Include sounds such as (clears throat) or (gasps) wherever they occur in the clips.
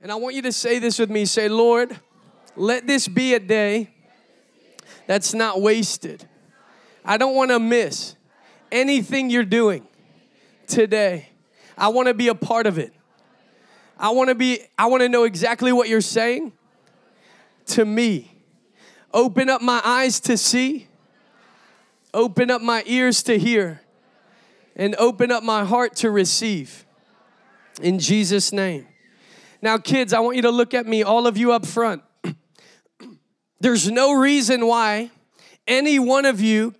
And I want you to say this with me say, Lord, let this be a day that's not wasted. I don't want to miss anything you're doing today. I want to be a part of it. I want to be I want to know exactly what you're saying to me. Open up my eyes to see. Open up my ears to hear. And open up my heart to receive. In Jesus name. Now kids, I want you to look at me all of you up front. (clears throat) There's no reason why any one of you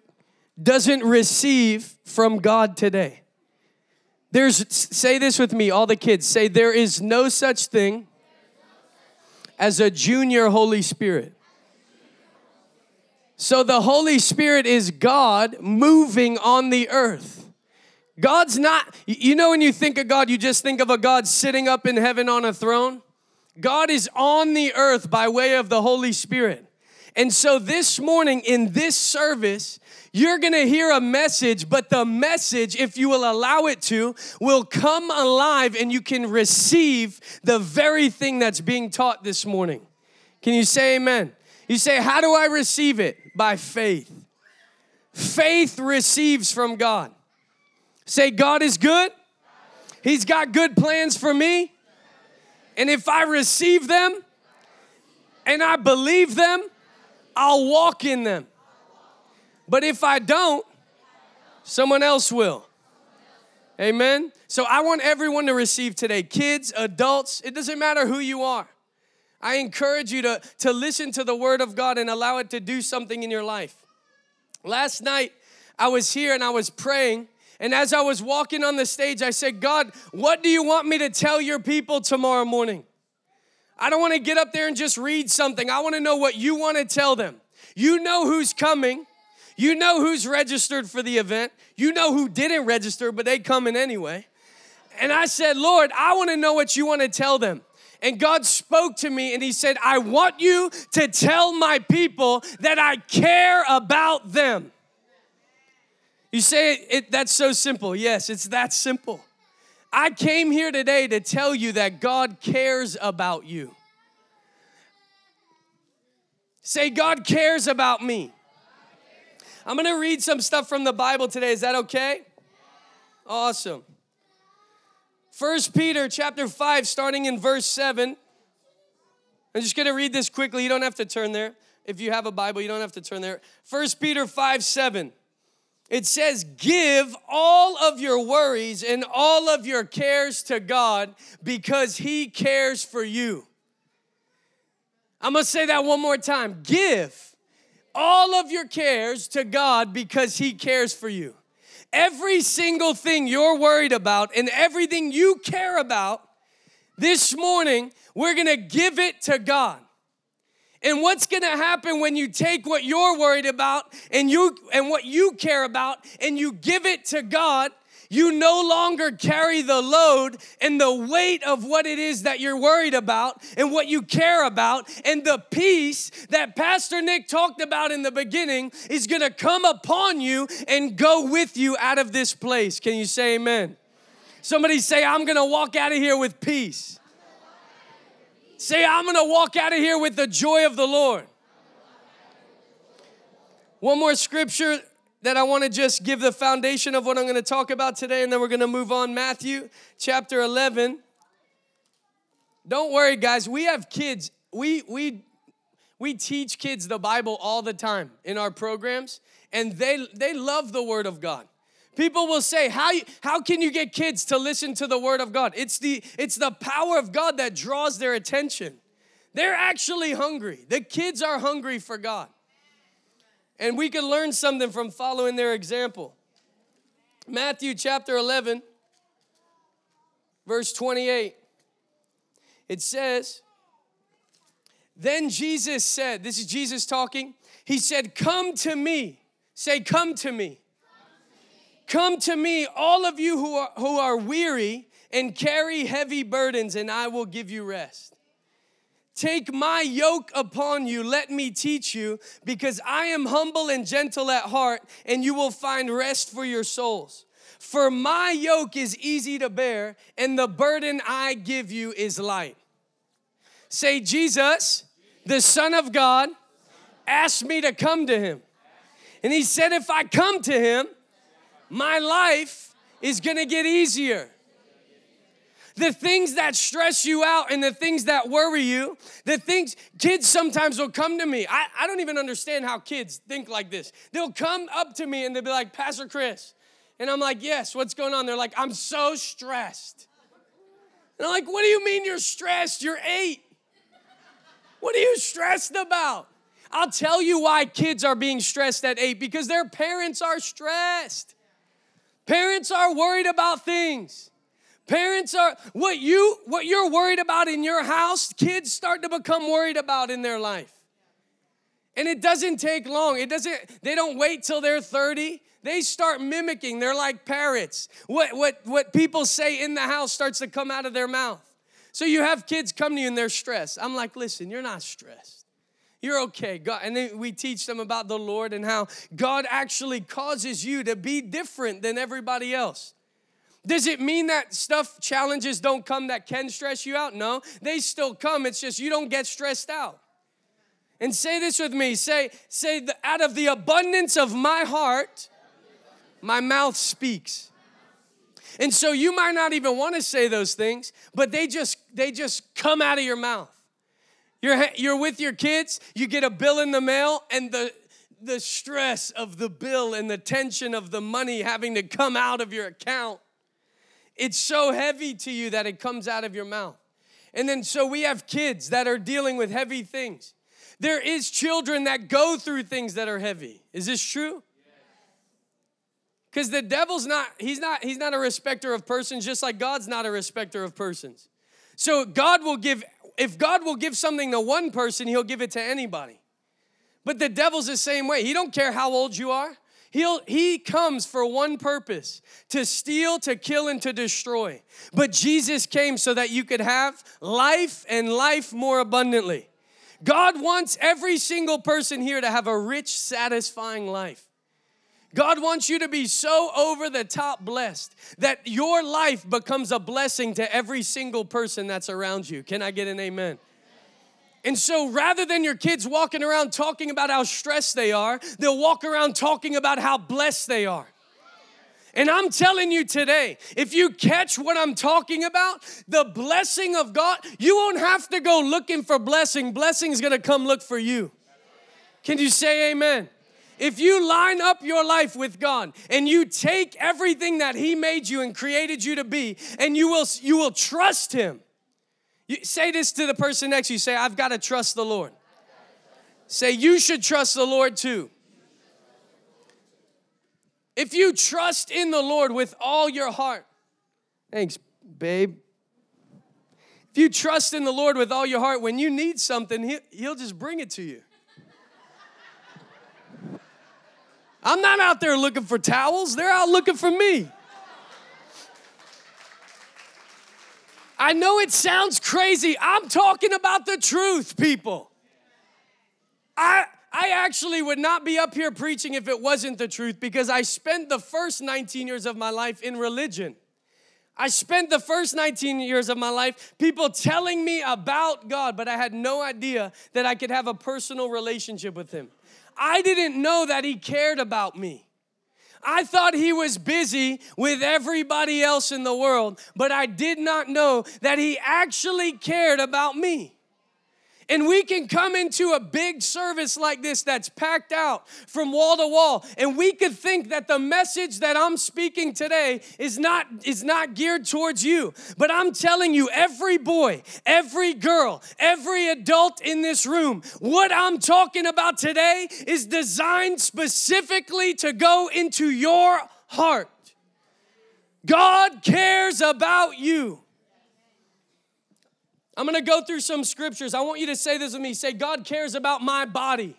doesn't receive from God today. There's, say this with me, all the kids. Say, there is no such thing as a junior Holy Spirit. So the Holy Spirit is God moving on the earth. God's not, you know, when you think of God, you just think of a God sitting up in heaven on a throne. God is on the earth by way of the Holy Spirit. And so this morning in this service, you're gonna hear a message, but the message, if you will allow it to, will come alive and you can receive the very thing that's being taught this morning. Can you say amen? You say, How do I receive it? By faith. Faith receives from God. Say, God is good. He's got good plans for me. And if I receive them and I believe them, I'll walk in them. But if I don't, someone else will. Amen. So I want everyone to receive today kids, adults, it doesn't matter who you are. I encourage you to, to listen to the word of God and allow it to do something in your life. Last night, I was here and I was praying. And as I was walking on the stage, I said, God, what do you want me to tell your people tomorrow morning? I don't want to get up there and just read something. I want to know what you want to tell them. You know who's coming. You know who's registered for the event. You know who didn't register, but they coming anyway. And I said, Lord, I want to know what you want to tell them. And God spoke to me and He said, I want you to tell my people that I care about them. You say it, it, that's so simple. Yes, it's that simple. I came here today to tell you that God cares about you. Say, God cares about me. I'm going to read some stuff from the Bible today. Is that okay? Awesome. First Peter chapter 5 starting in verse 7. I'm just going to read this quickly. You don't have to turn there. If you have a Bible, you don't have to turn there. First Peter 5 7. It says, Give all of your worries and all of your cares to God because He cares for you. I'm gonna say that one more time. Give all of your cares to God because He cares for you. Every single thing you're worried about and everything you care about, this morning, we're gonna give it to God. And what's going to happen when you take what you're worried about and you and what you care about and you give it to God you no longer carry the load and the weight of what it is that you're worried about and what you care about. And the peace that Pastor Nick talked about in the beginning is going to come upon you and go with you out of this place. Can you say amen? Somebody say, I'm going to walk out of here with peace. Say, I'm going to walk out of here with the joy of the Lord. One more scripture that I want to just give the foundation of what I'm going to talk about today, and then we're going to move on. Matthew chapter 11. Don't worry, guys. We have kids. We we we teach kids the Bible all the time in our programs, and they they love the Word of God. People will say, how, how can you get kids to listen to the Word of God? It's the, it's the power of God that draws their attention. They're actually hungry. The kids are hungry for God. And we can learn something from following their example. Matthew chapter 11, verse 28. It says, Then Jesus said, This is Jesus talking. He said, Come to me. Say, Come to me. Come to me, all of you who are, who are weary and carry heavy burdens, and I will give you rest. Take my yoke upon you, let me teach you, because I am humble and gentle at heart, and you will find rest for your souls. For my yoke is easy to bear, and the burden I give you is light. Say, Jesus, the Son of God, asked me to come to him. And he said, if I come to him, my life is gonna get easier. The things that stress you out and the things that worry you, the things, kids sometimes will come to me. I, I don't even understand how kids think like this. They'll come up to me and they'll be like, Pastor Chris. And I'm like, yes, what's going on? They're like, I'm so stressed. And I'm like, what do you mean you're stressed? You're eight. What are you stressed about? I'll tell you why kids are being stressed at eight because their parents are stressed. Parents are worried about things. Parents are what you what you're worried about in your house, kids start to become worried about in their life. And it doesn't take long. It doesn't they don't wait till they're 30. They start mimicking. They're like parrots. What what what people say in the house starts to come out of their mouth. So you have kids come to you and they're stressed. I'm like, "Listen, you're not stressed. You're okay. God, and then we teach them about the Lord and how God actually causes you to be different than everybody else. Does it mean that stuff, challenges don't come that can stress you out? No, they still come. It's just you don't get stressed out. And say this with me. Say, say, the, out of the abundance of my heart, my mouth speaks. And so you might not even want to say those things, but they just they just come out of your mouth. You're you're with your kids, you get a bill in the mail and the the stress of the bill and the tension of the money having to come out of your account it's so heavy to you that it comes out of your mouth. And then so we have kids that are dealing with heavy things. There is children that go through things that are heavy. Is this true? Because the devil's not, he's not, he's not a respecter of persons, just like God's not a respecter of persons. So God will give, if God will give something to one person, he'll give it to anybody. But the devil's the same way. He don't care how old you are. He'll, he comes for one purpose to steal, to kill, and to destroy. But Jesus came so that you could have life and life more abundantly. God wants every single person here to have a rich, satisfying life. God wants you to be so over the top blessed that your life becomes a blessing to every single person that's around you. Can I get an amen? And so rather than your kids walking around talking about how stressed they are, they'll walk around talking about how blessed they are. And I'm telling you today, if you catch what I'm talking about, the blessing of God, you won't have to go looking for blessing. Blessing is gonna come look for you. Can you say amen? If you line up your life with God and you take everything that He made you and created you to be, and you will you will trust Him you say this to the person next to you. Say, I've got to trust the Lord. Say, you should trust the Lord too. If you trust in the Lord with all your heart, thanks, babe. If you trust in the Lord with all your heart, when you need something, He'll just bring it to you. I'm not out there looking for towels, they're out looking for me. I know it sounds crazy. I'm talking about the truth, people. I I actually would not be up here preaching if it wasn't the truth because I spent the first 19 years of my life in religion. I spent the first 19 years of my life people telling me about God, but I had no idea that I could have a personal relationship with Him. I didn't know that He cared about me. I thought he was busy with everybody else in the world, but I did not know that he actually cared about me. And we can come into a big service like this that's packed out from wall to wall, and we could think that the message that I'm speaking today is not, is not geared towards you. But I'm telling you, every boy, every girl, every adult in this room, what I'm talking about today is designed specifically to go into your heart. God cares about you. I'm gonna go through some scriptures. I want you to say this with me. Say, God cares about my body.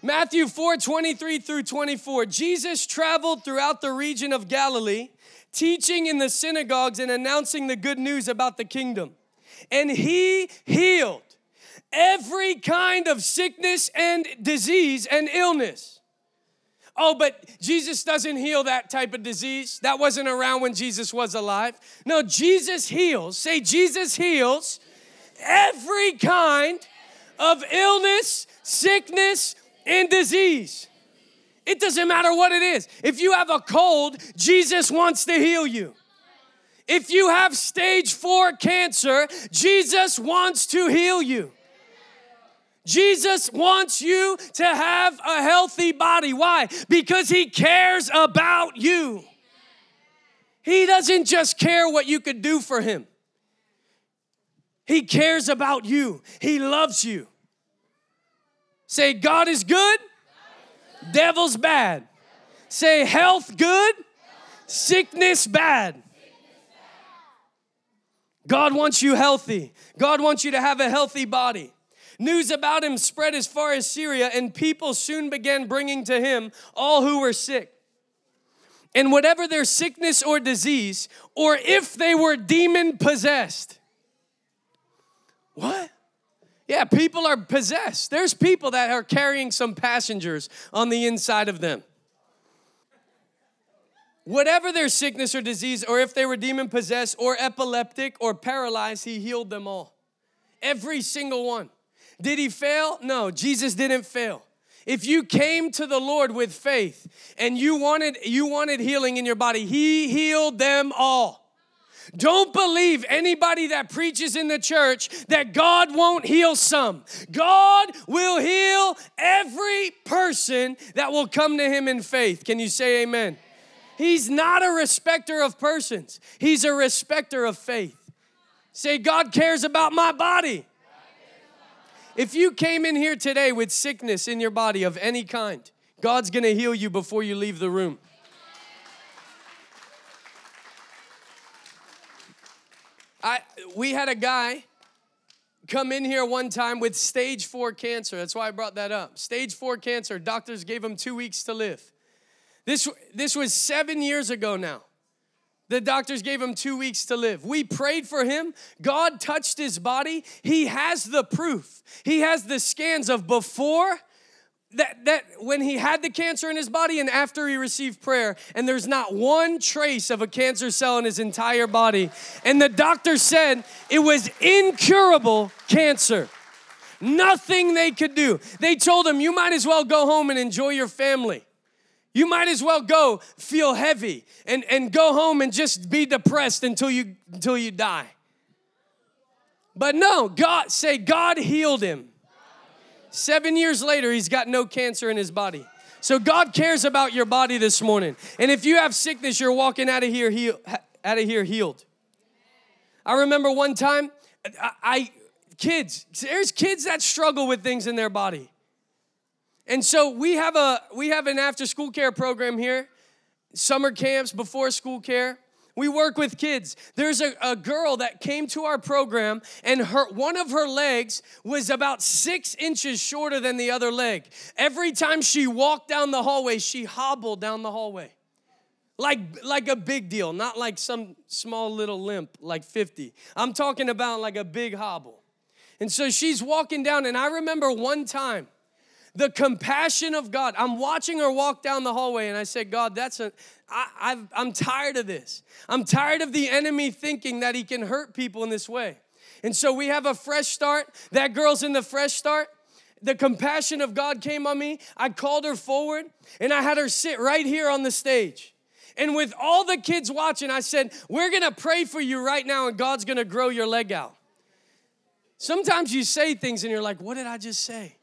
Matthew 4 23 through 24. Jesus traveled throughout the region of Galilee, teaching in the synagogues and announcing the good news about the kingdom. And he healed every kind of sickness and disease and illness oh, but Jesus doesn't heal that type of disease. That wasn't around when Jesus was alive. No, Jesus heals. Say, Jesus heals every kind of illness, sickness, and disease. It doesn't matter what it is. If you have a cold, Jesus wants to heal you. If you have stage four cancer, Jesus wants to heal you. Jesus wants you to have a healthy body. Why? Because He cares about you. He doesn't just care what you could do for Him, He cares about you. He loves you. Say, God is good, devil's bad. Say, health good, sickness bad. God wants you healthy. God wants you to have a healthy body. News about him spread as far as Syria, and people soon began bringing to him all who were sick. And whatever their sickness or disease, or if they were demon possessed. What? Yeah, people are possessed. There's people that are carrying some passengers on the inside of them. Whatever their sickness or disease, or if they were demon possessed, or epileptic, or paralyzed, he healed them all. Every single one. Did he fail? No, Jesus didn't fail. If you came to the Lord with faith and you wanted you wanted healing in your body, he healed them all. Don't believe anybody that preaches in the church that God won't heal some. God will heal every person that will come to him in faith. Can you say amen? He's not a respecter of persons. He's a respecter of faith. Say God cares about my body. If you came in here today with sickness in your body of any kind, God's gonna heal you before you leave the room. I, we had a guy come in here one time with stage four cancer. That's why I brought that up. Stage four cancer. Doctors gave him two weeks to live. This, this was seven years ago now. The doctors gave him two weeks to live. We prayed for him. God touched his body. He has the proof. He has the scans of before that, that when he had the cancer in his body and after he received prayer, and there's not one trace of a cancer cell in his entire body. And the doctor said it was incurable cancer. Nothing they could do. They told him, You might as well go home and enjoy your family. You might as well go feel heavy and, and go home and just be depressed until you until you die. But no, God say God healed him. Seven years later, he's got no cancer in his body. So God cares about your body this morning. And if you have sickness, you're walking out of here heal, out of here healed. I remember one time, I, I kids, there's kids that struggle with things in their body. And so we have a we have an after school care program here, summer camps, before school care. We work with kids. There's a, a girl that came to our program, and her one of her legs was about six inches shorter than the other leg. Every time she walked down the hallway, she hobbled down the hallway. Like, like a big deal, not like some small little limp, like 50. I'm talking about like a big hobble. And so she's walking down, and I remember one time the compassion of God. I'm watching her walk down the hallway, and I said, God, that's a, I, I've, I'm tired of this. I'm tired of the enemy thinking that he can hurt people in this way. And so we have a fresh start. That girl's in the fresh start. The compassion of God came on me. I called her forward, and I had her sit right here on the stage. And with all the kids watching, I said, We're gonna pray for you right now, and God's gonna grow your leg out. Sometimes you say things and you're like, What did I just say?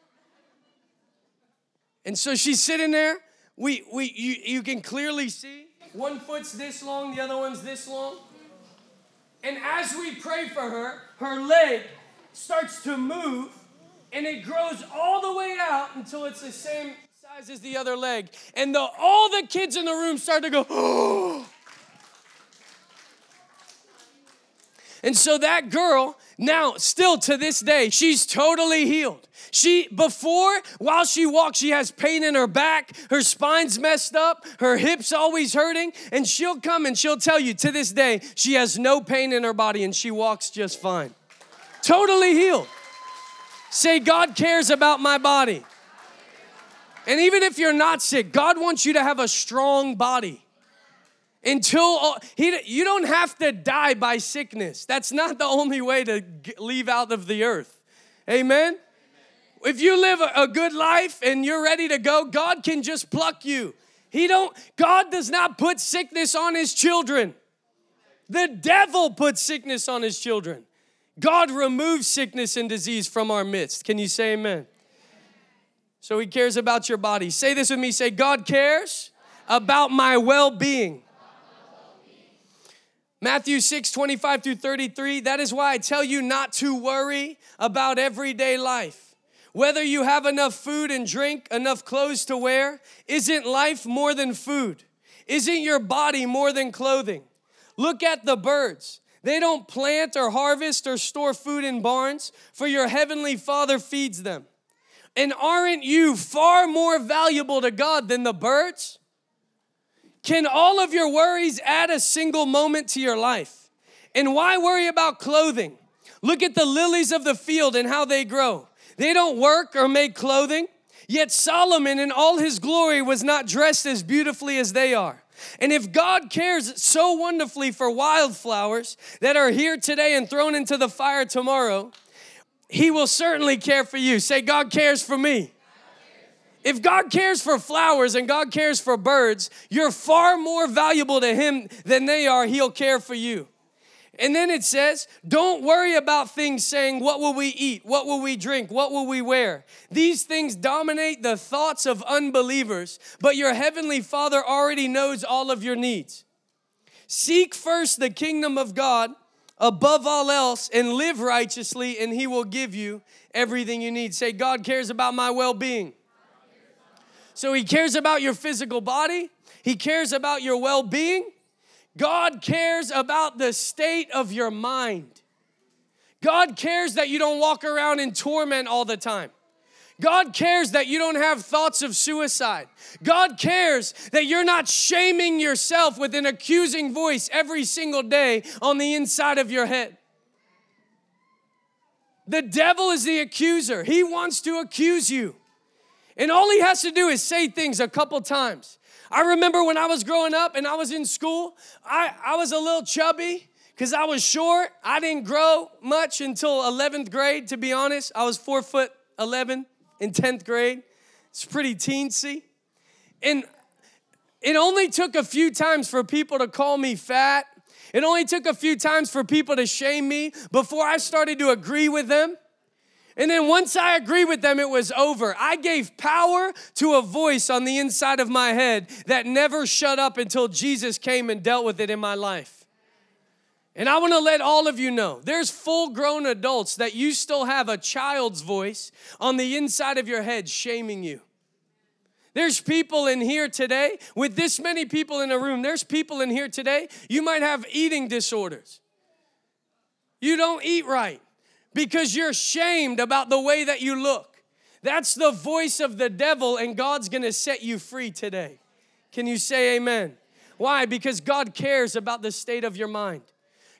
And so she's sitting there. We, we, you, you can clearly see one foot's this long, the other one's this long. And as we pray for her, her leg starts to move and it grows all the way out until it's the same size as the other leg. And the, all the kids in the room start to go, (gasps) oh. And so that girl, now still to this day, she's totally healed. She, before, while she walks, she has pain in her back, her spine's messed up, her hips always hurting, and she'll come and she'll tell you to this day, she has no pain in her body and she walks just fine. Totally healed. Say, God cares about my body. And even if you're not sick, God wants you to have a strong body. Until he, you don't have to die by sickness. That's not the only way to leave out of the earth. Amen? If you live a good life and you're ready to go, God can just pluck you. He don't God does not put sickness on his children. The devil puts sickness on his children. God removes sickness and disease from our midst. Can you say amen? So he cares about your body. Say this with me. Say, God cares about my well being. Matthew 6, 25 through 33. That is why I tell you not to worry about everyday life. Whether you have enough food and drink, enough clothes to wear, isn't life more than food? Isn't your body more than clothing? Look at the birds. They don't plant or harvest or store food in barns, for your heavenly Father feeds them. And aren't you far more valuable to God than the birds? Can all of your worries add a single moment to your life? And why worry about clothing? Look at the lilies of the field and how they grow. They don't work or make clothing, yet Solomon in all his glory was not dressed as beautifully as they are. And if God cares so wonderfully for wildflowers that are here today and thrown into the fire tomorrow, He will certainly care for you. Say, God cares for me. If God cares for flowers and God cares for birds, you're far more valuable to Him than they are. He'll care for you. And then it says, don't worry about things saying, What will we eat? What will we drink? What will we wear? These things dominate the thoughts of unbelievers, but your heavenly Father already knows all of your needs. Seek first the kingdom of God above all else and live righteously, and He will give you everything you need. Say, God cares about my well being. So He cares about your physical body, He cares about your well being God cares about the state of your mind. God cares that you don't walk around in torment all the time. God cares that you don't have thoughts of suicide. God cares that you're not shaming yourself with an accusing voice every single day on the inside of your head. The devil is the accuser. He wants to accuse you. And all he has to do is say things a couple times. I remember when I was growing up and I was in school, I, I was a little chubby because I was short. I didn't grow much until 11th grade, to be honest. I was four foot 11 in 10th grade. It's pretty teensy. And it only took a few times for people to call me fat. It only took a few times for people to shame me before I started to agree with them. And then once I agreed with them, it was over. I gave power to a voice on the inside of my head that never shut up until Jesus came and dealt with it in my life. And I want to let all of you know there's full grown adults that you still have a child's voice on the inside of your head shaming you. There's people in here today, with this many people in a room, there's people in here today, you might have eating disorders. You don't eat right because you're shamed about the way that you look. That's the voice of the devil, and God's gonna set you free today. Can you say amen? Why? Because God cares about the state of your mind.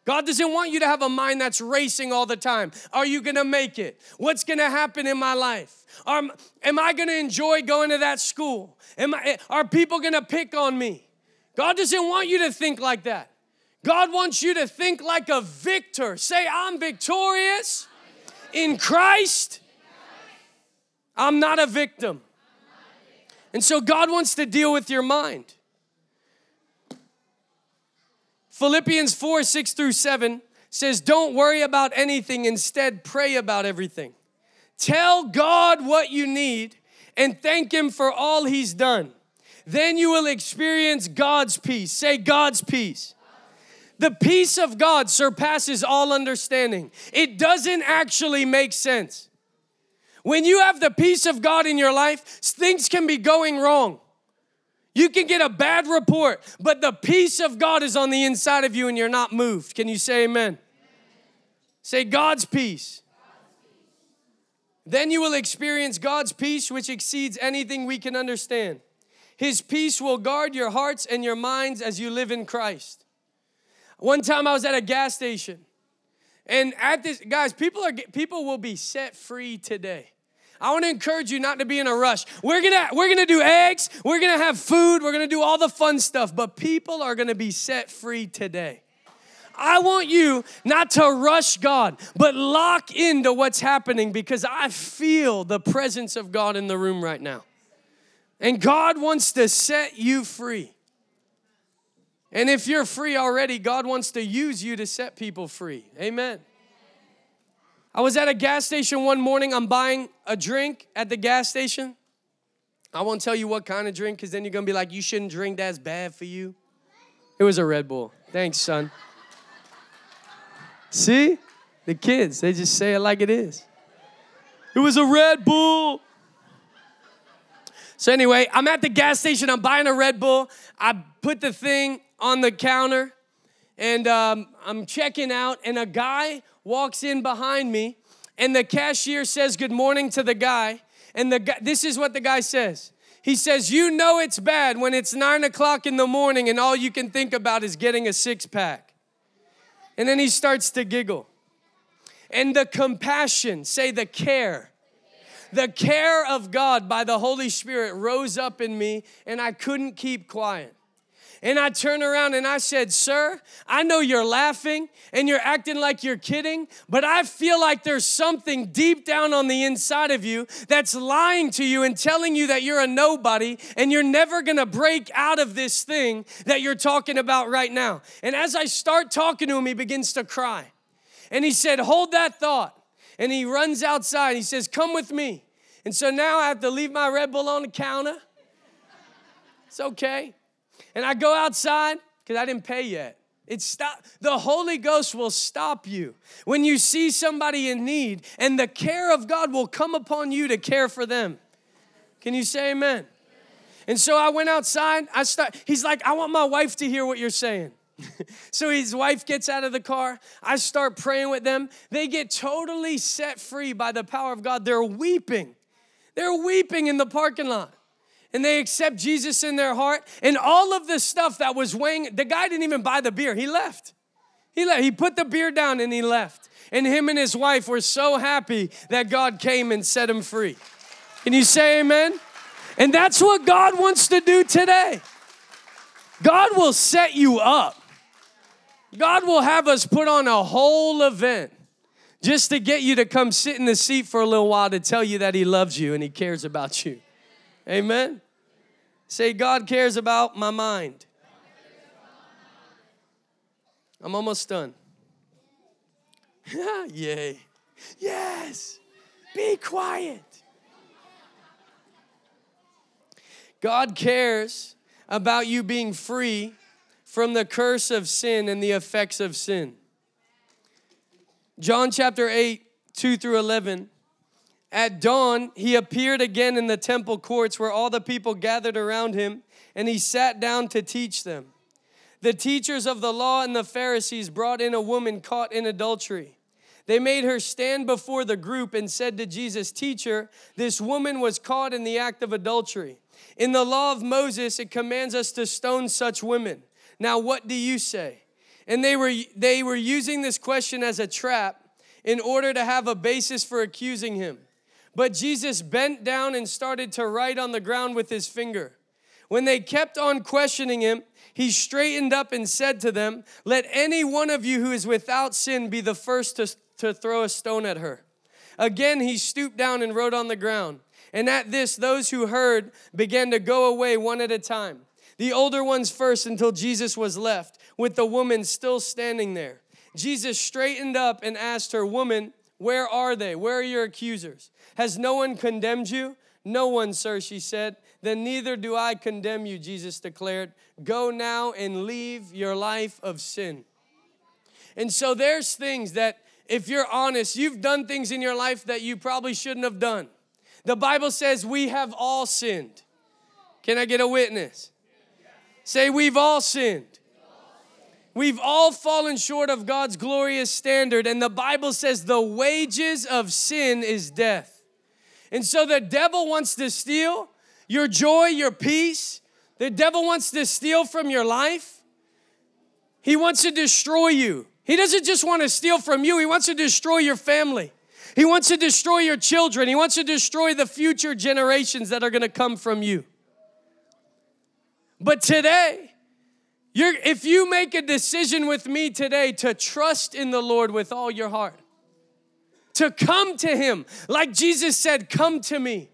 God doesn't want you to have a mind that's racing all the time. Are you gonna make it? What's gonna happen in my life? Are, am I gonna enjoy going to that school? Am I, are people gonna pick on me? God doesn't want you to think like that. God wants you to think like a victor. Say, I'm victorious in Christ. I'm not a victim. And so God wants to deal with your mind. Philippians 4 6 through 7 says, Don't worry about anything, instead, pray about everything. Tell God what you need and thank Him for all He's done. Then you will experience God's peace. Say, God's peace. The peace of God surpasses all understanding. It doesn't actually make sense. When you have the peace of God in your life, things can be going wrong. You can get a bad report, but the peace of God is on the inside of you and you're not moved. Can you say amen? amen. Say God's peace. Then you will experience God's peace, which exceeds anything we can understand. His peace will guard your hearts and your minds as you live in Christ. One time I was at a gas station, and at this, guys, people are people will be set free today. I want to encourage you not to be in a rush. We're gonna we're gonna do eggs. We're gonna have food. We're gonna do all the fun stuff. But people are gonna be set free today. I want you not to rush God, but lock into what's happening because I feel the presence of God in the room right now. And God wants to set you free. And if you're free already, God wants to use you to set people free. Amen. I was at a gas station one morning. I'm buying a drink at the gas station. I won't tell you what kind of drink because then you're going to be like, you shouldn't drink, that's bad for you. It was a Red Bull. Thanks, son. See? The kids, they just say it like it is. It was a Red Bull. So, anyway, I'm at the gas station. I'm buying a Red Bull. I put the thing on the counter and um, I'm checking out, and a guy walks in behind me, and the cashier says good morning to the guy. And the guy, this is what the guy says. He says, You know it's bad when it's nine o'clock in the morning and all you can think about is getting a six pack. And then he starts to giggle. And the compassion, say the care, the care of God by the Holy Spirit rose up in me, and I couldn't keep quiet. And I turned around and I said, Sir, I know you're laughing and you're acting like you're kidding, but I feel like there's something deep down on the inside of you that's lying to you and telling you that you're a nobody and you're never gonna break out of this thing that you're talking about right now. And as I start talking to him, he begins to cry. And he said, Hold that thought. And he runs outside. He says, Come with me. And so now I have to leave my Red Bull on the counter. It's okay and I go outside because I didn't pay yet. It stop the Holy Ghost will stop you when you see somebody in need, and the care of God will come upon you to care for them. Can you say amen? And so I went outside. I start, he's like, I want my wife to hear what you're saying. (laughs) so his wife gets out of the car. I start praying with them. They get totally set free by the power of God. They're weeping. They're weeping in the parking lot and they accept Jesus in their heart, and all of the stuff that was weighing, the guy didn't even buy the beer. He left. He left. He put the beer down and he left. And him and his wife were so happy that God came and set him free. Can you say amen? And that's what God wants to do today. God will set you up. God will have us put on a whole event just to get you to come sit in the seat for a little while to tell you that He loves you and He cares about you. Amen. Say, God cares about my mind. I'm almost done. (laughs) Yay. Yes. Be quiet. God cares about you being free from the curse of sin and the effects of sin. John chapter 8, 2 through 11 at dawn, he appeared again in the temple courts where all the people gathered around him, and he sat down to teach them. The teachers of the law and the Pharisees brought in a woman caught in adultery. They made her stand before the group and said to Jesus, Teacher, this woman was caught in the act of adultery. In the law of Moses, it commands us to stone such women. Now, what do you say? And they were, they were using this question as a trap in order to have a basis for accusing him. But Jesus bent down and started to write on the ground with his finger. When they kept on questioning him, he straightened up and said to them, Let any one of you who is without sin be the first to, to throw a stone at her. Again, he stooped down and wrote on the ground. And at this, those who heard began to go away one at a time. The older ones first until Jesus was left, with the woman still standing there. Jesus straightened up and asked her, Woman, where are they? Where are your accusers? Has no one condemned you? No one, sir, she said. Then neither do I condemn you, Jesus declared. Go now and leave your life of sin. And so there's things that, if you're honest, you've done things in your life that you probably shouldn't have done. The Bible says we have all sinned. Can I get a witness? Say, we've all sinned. We've all fallen short of God's glorious standard, and the Bible says the wages of sin is death. And so the devil wants to steal your joy, your peace. The devil wants to steal from your life. He wants to destroy you. He doesn't just want to steal from you, he wants to destroy your family. He wants to destroy your children. He wants to destroy the future generations that are going to come from you. But today, you're, if you make a decision with me today to trust in the Lord with all your heart, to come to Him, like Jesus said, Come to me,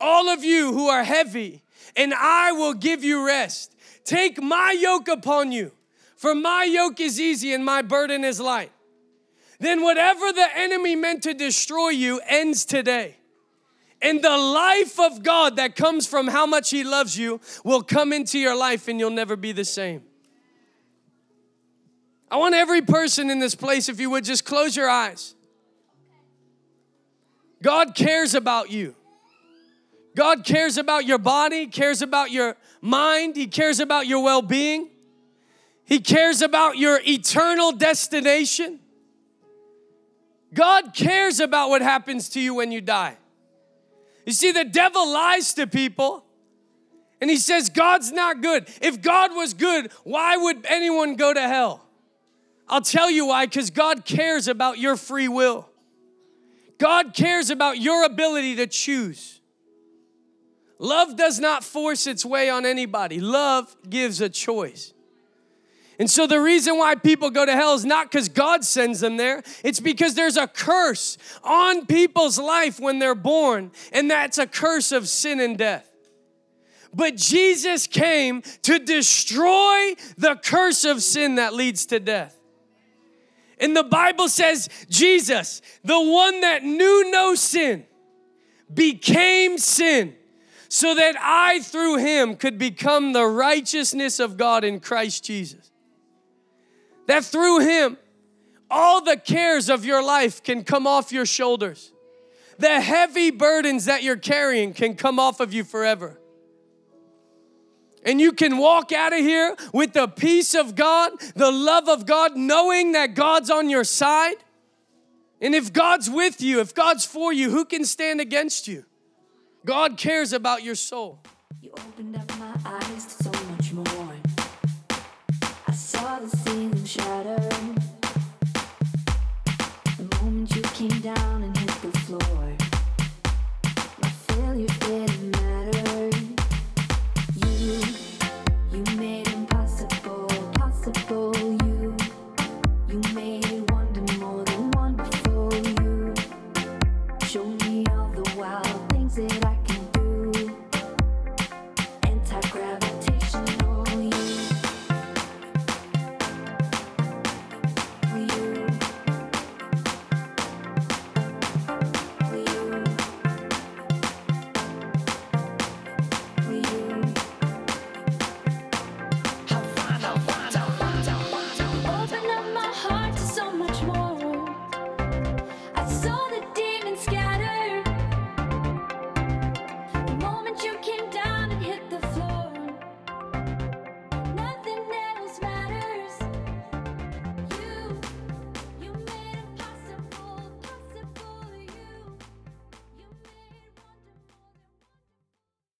all of you who are heavy, and I will give you rest. Take my yoke upon you, for my yoke is easy and my burden is light. Then whatever the enemy meant to destroy you ends today. And the life of God that comes from how much He loves you will come into your life and you'll never be the same. I want every person in this place, if you would, just close your eyes. God cares about you. God cares about your body, cares about your mind, He cares about your well being, He cares about your eternal destination. God cares about what happens to you when you die. You see, the devil lies to people and he says, God's not good. If God was good, why would anyone go to hell? I'll tell you why, because God cares about your free will. God cares about your ability to choose. Love does not force its way on anybody, love gives a choice. And so the reason why people go to hell is not because God sends them there, it's because there's a curse on people's life when they're born, and that's a curse of sin and death. But Jesus came to destroy the curse of sin that leads to death. And the Bible says Jesus, the one that knew no sin, became sin so that I, through him, could become the righteousness of God in Christ Jesus. That through him, all the cares of your life can come off your shoulders. The heavy burdens that you're carrying can come off of you forever. And you can walk out of here with the peace of God, the love of God, knowing that God's on your side. And if God's with you, if God's for you, who can stand against you? God cares about your soul. You came down